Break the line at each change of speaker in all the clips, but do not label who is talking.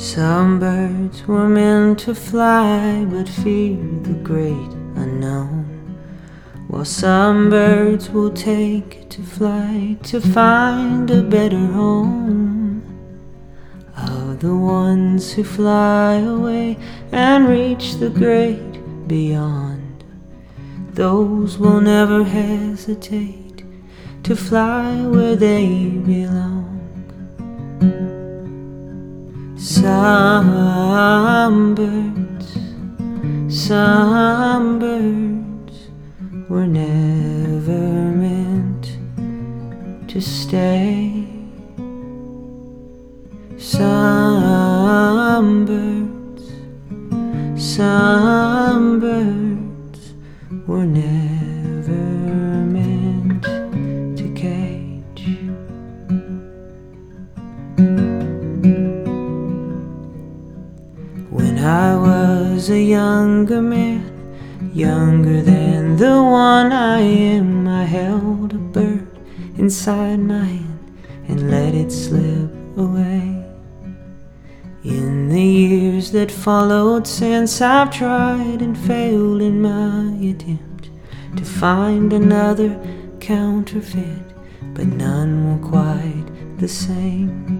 Some birds were meant to fly but fear the great unknown. While some birds will take to flight to find a better home. Of the ones who fly away and reach the great beyond, those will never hesitate to fly where they belong. Some birds, some birds were never meant to stay. Some birds, some birds were never When I was a younger man, younger than the one I am, I held a bird inside my hand and let it slip away. In the years that followed since I've tried and failed in my attempt to find another counterfeit, but none were quite the same.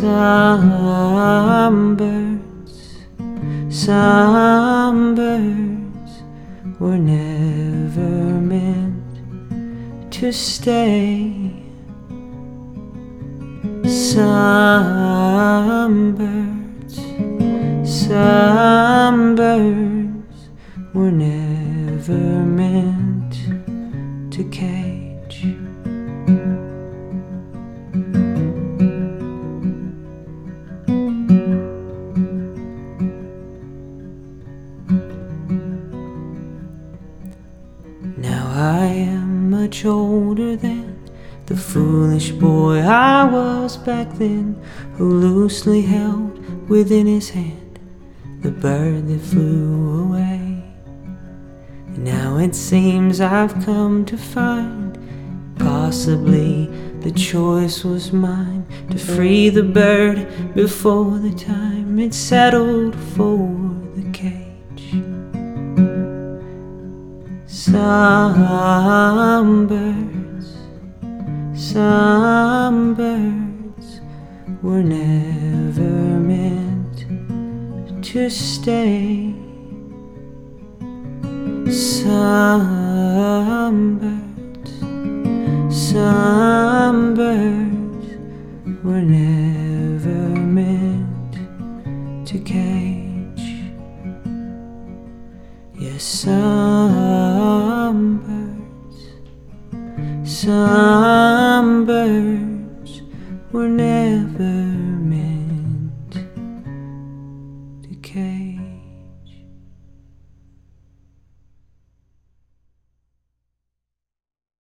Some birds, some birds were never meant to stay. Some birds, some birds were never meant to cage. Much older than the foolish boy I was back then, who loosely held within his hand the bird that flew away. Now it seems I've come to find possibly the choice was mine to free the bird before the time it settled for Some birds, some birds were never meant to stay. Some birds, some birds were never meant to cage. Yes, some Some birds were never meant to cage.